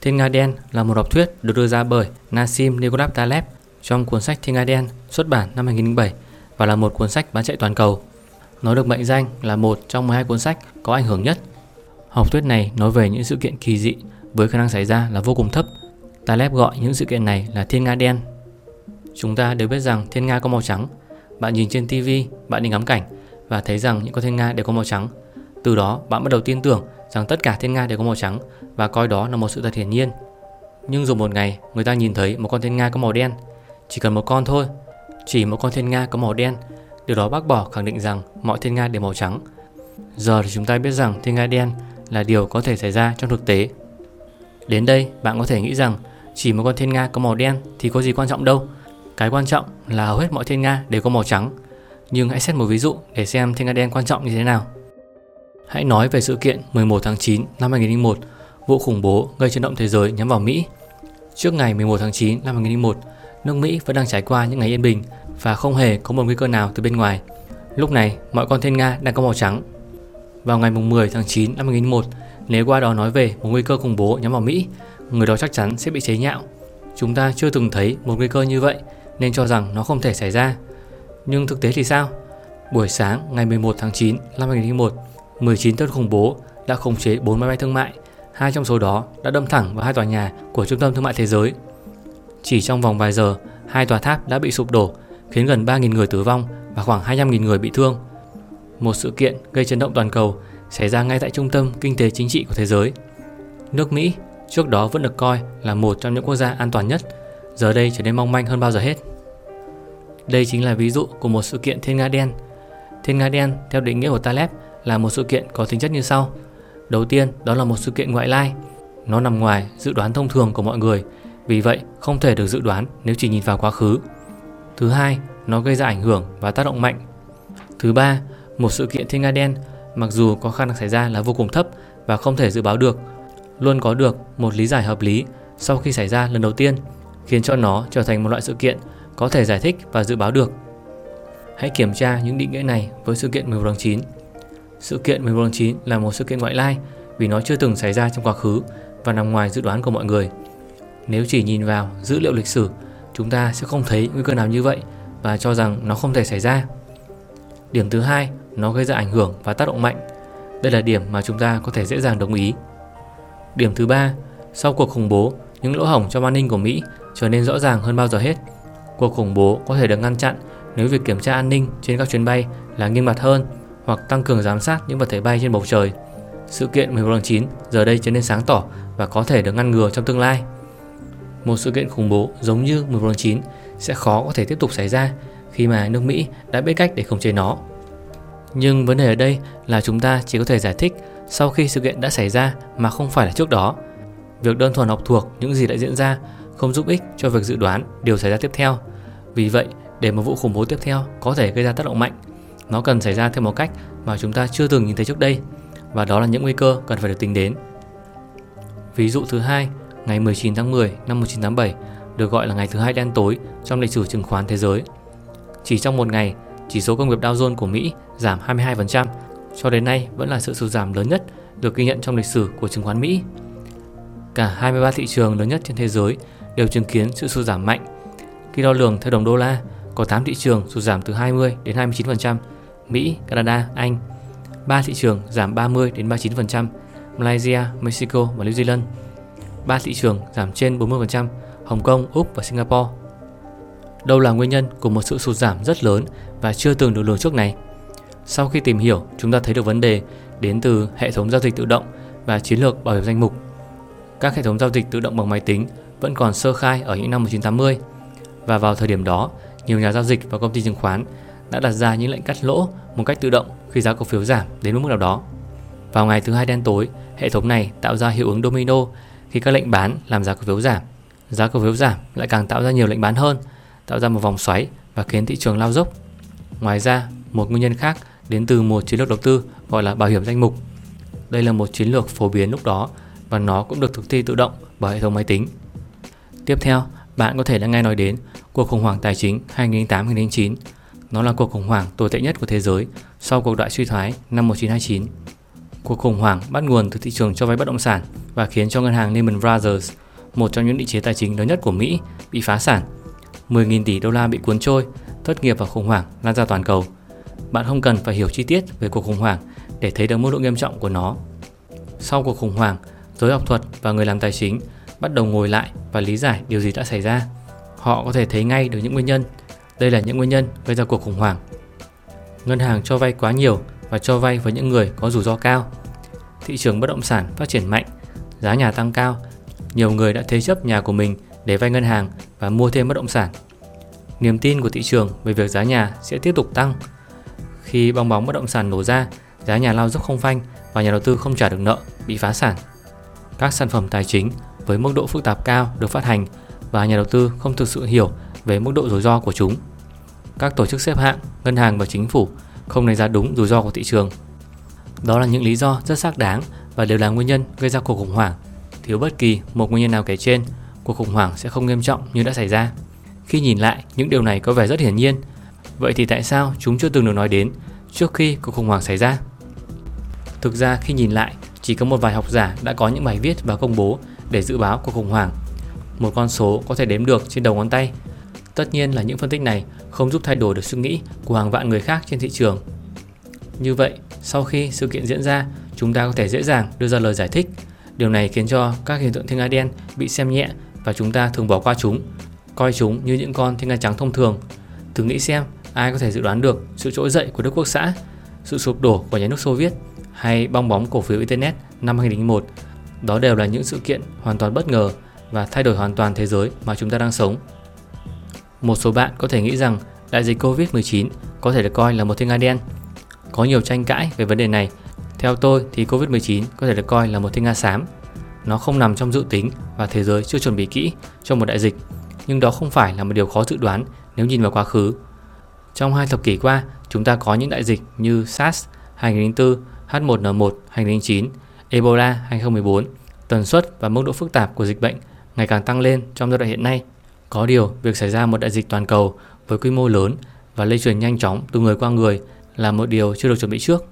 Thiên Nga Đen là một học thuyết được đưa ra bởi Nassim Nicholas Taleb trong cuốn sách Thiên Nga Đen xuất bản năm 2007 và là một cuốn sách bán chạy toàn cầu. Nó được mệnh danh là một trong 12 cuốn sách có ảnh hưởng nhất. Học thuyết này nói về những sự kiện kỳ dị với khả năng xảy ra là vô cùng thấp. Taleb gọi những sự kiện này là thiên nga đen. Chúng ta đều biết rằng thiên nga có màu trắng. Bạn nhìn trên TV, bạn đi ngắm cảnh và thấy rằng những con thiên nga đều có màu trắng. Từ đó, bạn bắt đầu tin tưởng rằng tất cả thiên nga đều có màu trắng và coi đó là một sự thật hiển nhiên. Nhưng rồi một ngày, người ta nhìn thấy một con thiên nga có màu đen. Chỉ cần một con thôi. Chỉ một con thiên nga có màu đen. Điều đó bác bỏ khẳng định rằng mọi thiên nga đều màu trắng. Giờ thì chúng ta biết rằng thiên nga đen là điều có thể xảy ra trong thực tế. Đến đây, bạn có thể nghĩ rằng chỉ một con thiên nga có màu đen thì có gì quan trọng đâu. Cái quan trọng là hầu hết mọi thiên nga đều có màu trắng. Nhưng hãy xét một ví dụ để xem thiên nga đen quan trọng như thế nào. Hãy nói về sự kiện 11 tháng 9 năm 2001, vụ khủng bố gây chấn động thế giới nhắm vào Mỹ. Trước ngày 11 tháng 9 năm 2001, nước Mỹ vẫn đang trải qua những ngày yên bình và không hề có một nguy cơ nào từ bên ngoài. Lúc này, mọi con thiên nga đang có màu trắng. Vào ngày 10 tháng 9 năm 2001, nếu qua đó nói về một nguy cơ khủng bố nhắm vào Mỹ, người đó chắc chắn sẽ bị chế nhạo. Chúng ta chưa từng thấy một nguy cơ như vậy nên cho rằng nó không thể xảy ra. Nhưng thực tế thì sao? Buổi sáng ngày 11 tháng 9 năm 2001, 19 tên khủng bố đã khống chế 4 máy bay thương mại, hai trong số đó đã đâm thẳng vào hai tòa nhà của Trung tâm Thương mại Thế giới. Chỉ trong vòng vài giờ, hai tòa tháp đã bị sụp đổ, khiến gần 3.000 người tử vong và khoảng 200.000 người bị thương. Một sự kiện gây chấn động toàn cầu xảy ra ngay tại trung tâm kinh tế chính trị của thế giới. Nước Mỹ trước đó vẫn được coi là một trong những quốc gia an toàn nhất, giờ đây trở nên mong manh hơn bao giờ hết. Đây chính là ví dụ của một sự kiện thiên nga đen. Thiên nga đen theo định nghĩa của Taleb là một sự kiện có tính chất như sau. Đầu tiên, đó là một sự kiện ngoại lai. Nó nằm ngoài dự đoán thông thường của mọi người, vì vậy không thể được dự đoán nếu chỉ nhìn vào quá khứ. Thứ hai, nó gây ra ảnh hưởng và tác động mạnh. Thứ ba, một sự kiện thiên nga đen mặc dù có khả năng xảy ra là vô cùng thấp và không thể dự báo được, luôn có được một lý giải hợp lý sau khi xảy ra lần đầu tiên, khiến cho nó trở thành một loại sự kiện có thể giải thích và dự báo được. Hãy kiểm tra những định nghĩa này với sự kiện 11 tháng 9. Sự kiện 11 tháng 9 là một sự kiện ngoại lai vì nó chưa từng xảy ra trong quá khứ và nằm ngoài dự đoán của mọi người. Nếu chỉ nhìn vào dữ liệu lịch sử, chúng ta sẽ không thấy nguy cơ nào như vậy và cho rằng nó không thể xảy ra. Điểm thứ hai, nó gây ra ảnh hưởng và tác động mạnh. Đây là điểm mà chúng ta có thể dễ dàng đồng ý. Điểm thứ ba, sau cuộc khủng bố, những lỗ hổng trong an ninh của Mỹ trở nên rõ ràng hơn bao giờ hết. Cuộc khủng bố có thể được ngăn chặn nếu việc kiểm tra an ninh trên các chuyến bay là nghiêm ngặt hơn hoặc tăng cường giám sát những vật thể bay trên bầu trời. Sự kiện 11 tháng 9 giờ đây trở nên sáng tỏ và có thể được ngăn ngừa trong tương lai. Một sự kiện khủng bố giống như 11 tháng 9 sẽ khó có thể tiếp tục xảy ra khi mà nước Mỹ đã biết cách để khống chế nó. Nhưng vấn đề ở đây là chúng ta chỉ có thể giải thích sau khi sự kiện đã xảy ra mà không phải là trước đó. Việc đơn thuần học thuộc những gì đã diễn ra không giúp ích cho việc dự đoán điều xảy ra tiếp theo. Vì vậy, để một vụ khủng bố tiếp theo có thể gây ra tác động mạnh, nó cần xảy ra theo một cách mà chúng ta chưa từng nhìn thấy trước đây, và đó là những nguy cơ cần phải được tính đến. Ví dụ thứ hai, ngày 19 tháng 10 năm 1987 được gọi là ngày thứ hai đen tối trong lịch sử chứng khoán thế giới. Chỉ trong một ngày, chỉ số công nghiệp Dow Jones của Mỹ giảm 22%, cho đến nay vẫn là sự sụt giảm lớn nhất được ghi nhận trong lịch sử của chứng khoán Mỹ. Cả 23 thị trường lớn nhất trên thế giới đều chứng kiến sự sụt giảm mạnh. Khi đo lường theo đồng đô la, có 8 thị trường sụt giảm từ 20 đến 29%, Mỹ, Canada, Anh. ba thị trường giảm 30 đến 39%, Malaysia, Mexico và New Zealand. ba thị trường giảm trên 40%, Hồng Kông, Úc và Singapore. Đâu là nguyên nhân của một sự sụt giảm rất lớn và chưa từng được lường trước này? Sau khi tìm hiểu, chúng ta thấy được vấn đề đến từ hệ thống giao dịch tự động và chiến lược bảo hiểm danh mục. Các hệ thống giao dịch tự động bằng máy tính vẫn còn sơ khai ở những năm 1980 và vào thời điểm đó, nhiều nhà giao dịch và công ty chứng khoán đã đặt ra những lệnh cắt lỗ một cách tự động khi giá cổ phiếu giảm đến mức nào đó. Vào ngày thứ hai đen tối, hệ thống này tạo ra hiệu ứng domino khi các lệnh bán làm giá cổ phiếu giảm. Giá cổ phiếu giảm lại càng tạo ra nhiều lệnh bán hơn, tạo ra một vòng xoáy và khiến thị trường lao dốc. Ngoài ra, một nguyên nhân khác đến từ một chiến lược đầu tư gọi là bảo hiểm danh mục. Đây là một chiến lược phổ biến lúc đó và nó cũng được thực thi tự động bởi hệ thống máy tính. Tiếp theo, bạn có thể đã nghe nói đến cuộc khủng hoảng tài chính 2008-2009. Nó là cuộc khủng hoảng tồi tệ nhất của thế giới sau cuộc đại suy thoái năm 1929. Cuộc khủng hoảng bắt nguồn từ thị trường cho vay bất động sản và khiến cho ngân hàng Lehman Brothers, một trong những định chế tài chính lớn nhất của Mỹ, bị phá sản. 10.000 tỷ đô la bị cuốn trôi, thất nghiệp và khủng hoảng lan ra toàn cầu. Bạn không cần phải hiểu chi tiết về cuộc khủng hoảng để thấy được mức độ nghiêm trọng của nó. Sau cuộc khủng hoảng, giới học thuật và người làm tài chính bắt đầu ngồi lại và lý giải điều gì đã xảy ra. Họ có thể thấy ngay được những nguyên nhân. Đây là những nguyên nhân gây ra cuộc khủng hoảng. Ngân hàng cho vay quá nhiều và cho vay với những người có rủi ro cao. Thị trường bất động sản phát triển mạnh, giá nhà tăng cao. Nhiều người đã thế chấp nhà của mình để vay ngân hàng và mua thêm bất động sản. Niềm tin của thị trường về việc giá nhà sẽ tiếp tục tăng. Khi bong bóng bất động sản nổ ra, giá nhà lao dốc không phanh và nhà đầu tư không trả được nợ, bị phá sản. Các sản phẩm tài chính với mức độ phức tạp cao được phát hành và nhà đầu tư không thực sự hiểu về mức độ rủi ro của chúng. Các tổ chức xếp hạng, ngân hàng và chính phủ không đánh giá đúng rủi ro của thị trường. Đó là những lý do rất xác đáng và đều là nguyên nhân gây ra cuộc khủng hoảng. Thiếu bất kỳ một nguyên nhân nào kể trên, cuộc khủng hoảng sẽ không nghiêm trọng như đã xảy ra. Khi nhìn lại, những điều này có vẻ rất hiển nhiên. Vậy thì tại sao chúng chưa từng được nói đến trước khi cuộc khủng hoảng xảy ra? Thực ra khi nhìn lại, chỉ có một vài học giả đã có những bài viết và công bố để dự báo cuộc khủng hoảng. Một con số có thể đếm được trên đầu ngón tay. Tất nhiên là những phân tích này không giúp thay đổi được suy nghĩ của hàng vạn người khác trên thị trường. Như vậy, sau khi sự kiện diễn ra, chúng ta có thể dễ dàng đưa ra lời giải thích. Điều này khiến cho các hiện tượng thiên nga đen bị xem nhẹ và chúng ta thường bỏ qua chúng, coi chúng như những con thiên nga trắng thông thường. Thử nghĩ xem ai có thể dự đoán được sự trỗi dậy của Đức Quốc xã, sự sụp đổ của nhà nước Xô Viết hay bong bóng cổ phiếu Internet năm 2001. Đó đều là những sự kiện hoàn toàn bất ngờ và thay đổi hoàn toàn thế giới mà chúng ta đang sống. Một số bạn có thể nghĩ rằng đại dịch Covid-19 có thể được coi là một thiên nga đen. Có nhiều tranh cãi về vấn đề này. Theo tôi thì Covid-19 có thể được coi là một thiên nga xám. Nó không nằm trong dự tính và thế giới chưa chuẩn bị kỹ cho một đại dịch. Nhưng đó không phải là một điều khó dự đoán nếu nhìn vào quá khứ. Trong hai thập kỷ qua, chúng ta có những đại dịch như SARS 2004, H1N1 2009, Ebola 2014. Tần suất và mức độ phức tạp của dịch bệnh ngày càng tăng lên trong giai đoạn hiện nay. Có điều, việc xảy ra một đại dịch toàn cầu với quy mô lớn và lây truyền nhanh chóng từ người qua người là một điều chưa được chuẩn bị trước.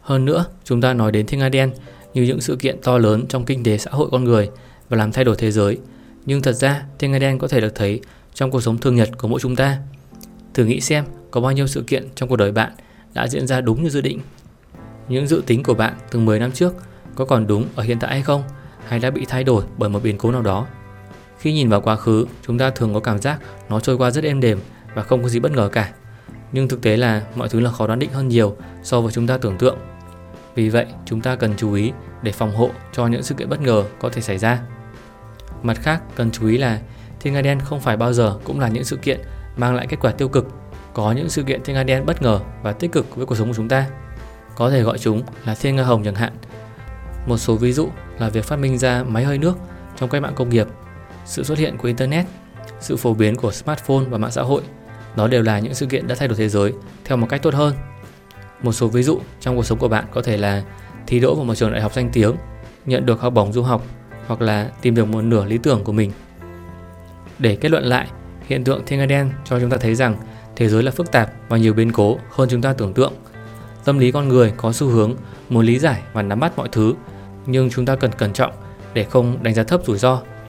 Hơn nữa, chúng ta nói đến thiên nga đen như những sự kiện to lớn trong kinh tế xã hội con người và làm thay đổi thế giới. Nhưng thật ra, thiên nga đen có thể được thấy trong cuộc sống thường nhật của mỗi chúng ta. Thử nghĩ xem có bao nhiêu sự kiện trong cuộc đời bạn đã diễn ra đúng như dự định. Những dự tính của bạn từ 10 năm trước có còn đúng ở hiện tại hay không hay đã bị thay đổi bởi một biến cố nào đó. Khi nhìn vào quá khứ, chúng ta thường có cảm giác nó trôi qua rất êm đềm và không có gì bất ngờ cả. Nhưng thực tế là mọi thứ là khó đoán định hơn nhiều so với chúng ta tưởng tượng. Vì vậy, chúng ta cần chú ý để phòng hộ cho những sự kiện bất ngờ có thể xảy ra. Mặt khác, cần chú ý là thiên nga đen không phải bao giờ cũng là những sự kiện mang lại kết quả tiêu cực. Có những sự kiện thiên nga đen bất ngờ và tích cực với cuộc sống của chúng ta. Có thể gọi chúng là thiên nga hồng chẳng hạn. Một số ví dụ là việc phát minh ra máy hơi nước trong cách mạng công nghiệp, sự xuất hiện của Internet, sự phổ biến của smartphone và mạng xã hội. nó đều là những sự kiện đã thay đổi thế giới theo một cách tốt hơn. Một số ví dụ trong cuộc sống của bạn có thể là thi đỗ vào một trường đại học danh tiếng, nhận được học bổng du học hoặc là tìm được một nửa lý tưởng của mình. Để kết luận lại, hiện tượng thiên nga đen cho chúng ta thấy rằng thế giới là phức tạp và nhiều biến cố hơn chúng ta tưởng tượng. Tâm lý con người có xu hướng muốn lý giải và nắm bắt mọi thứ, nhưng chúng ta cần cẩn trọng để không đánh giá thấp rủi ro.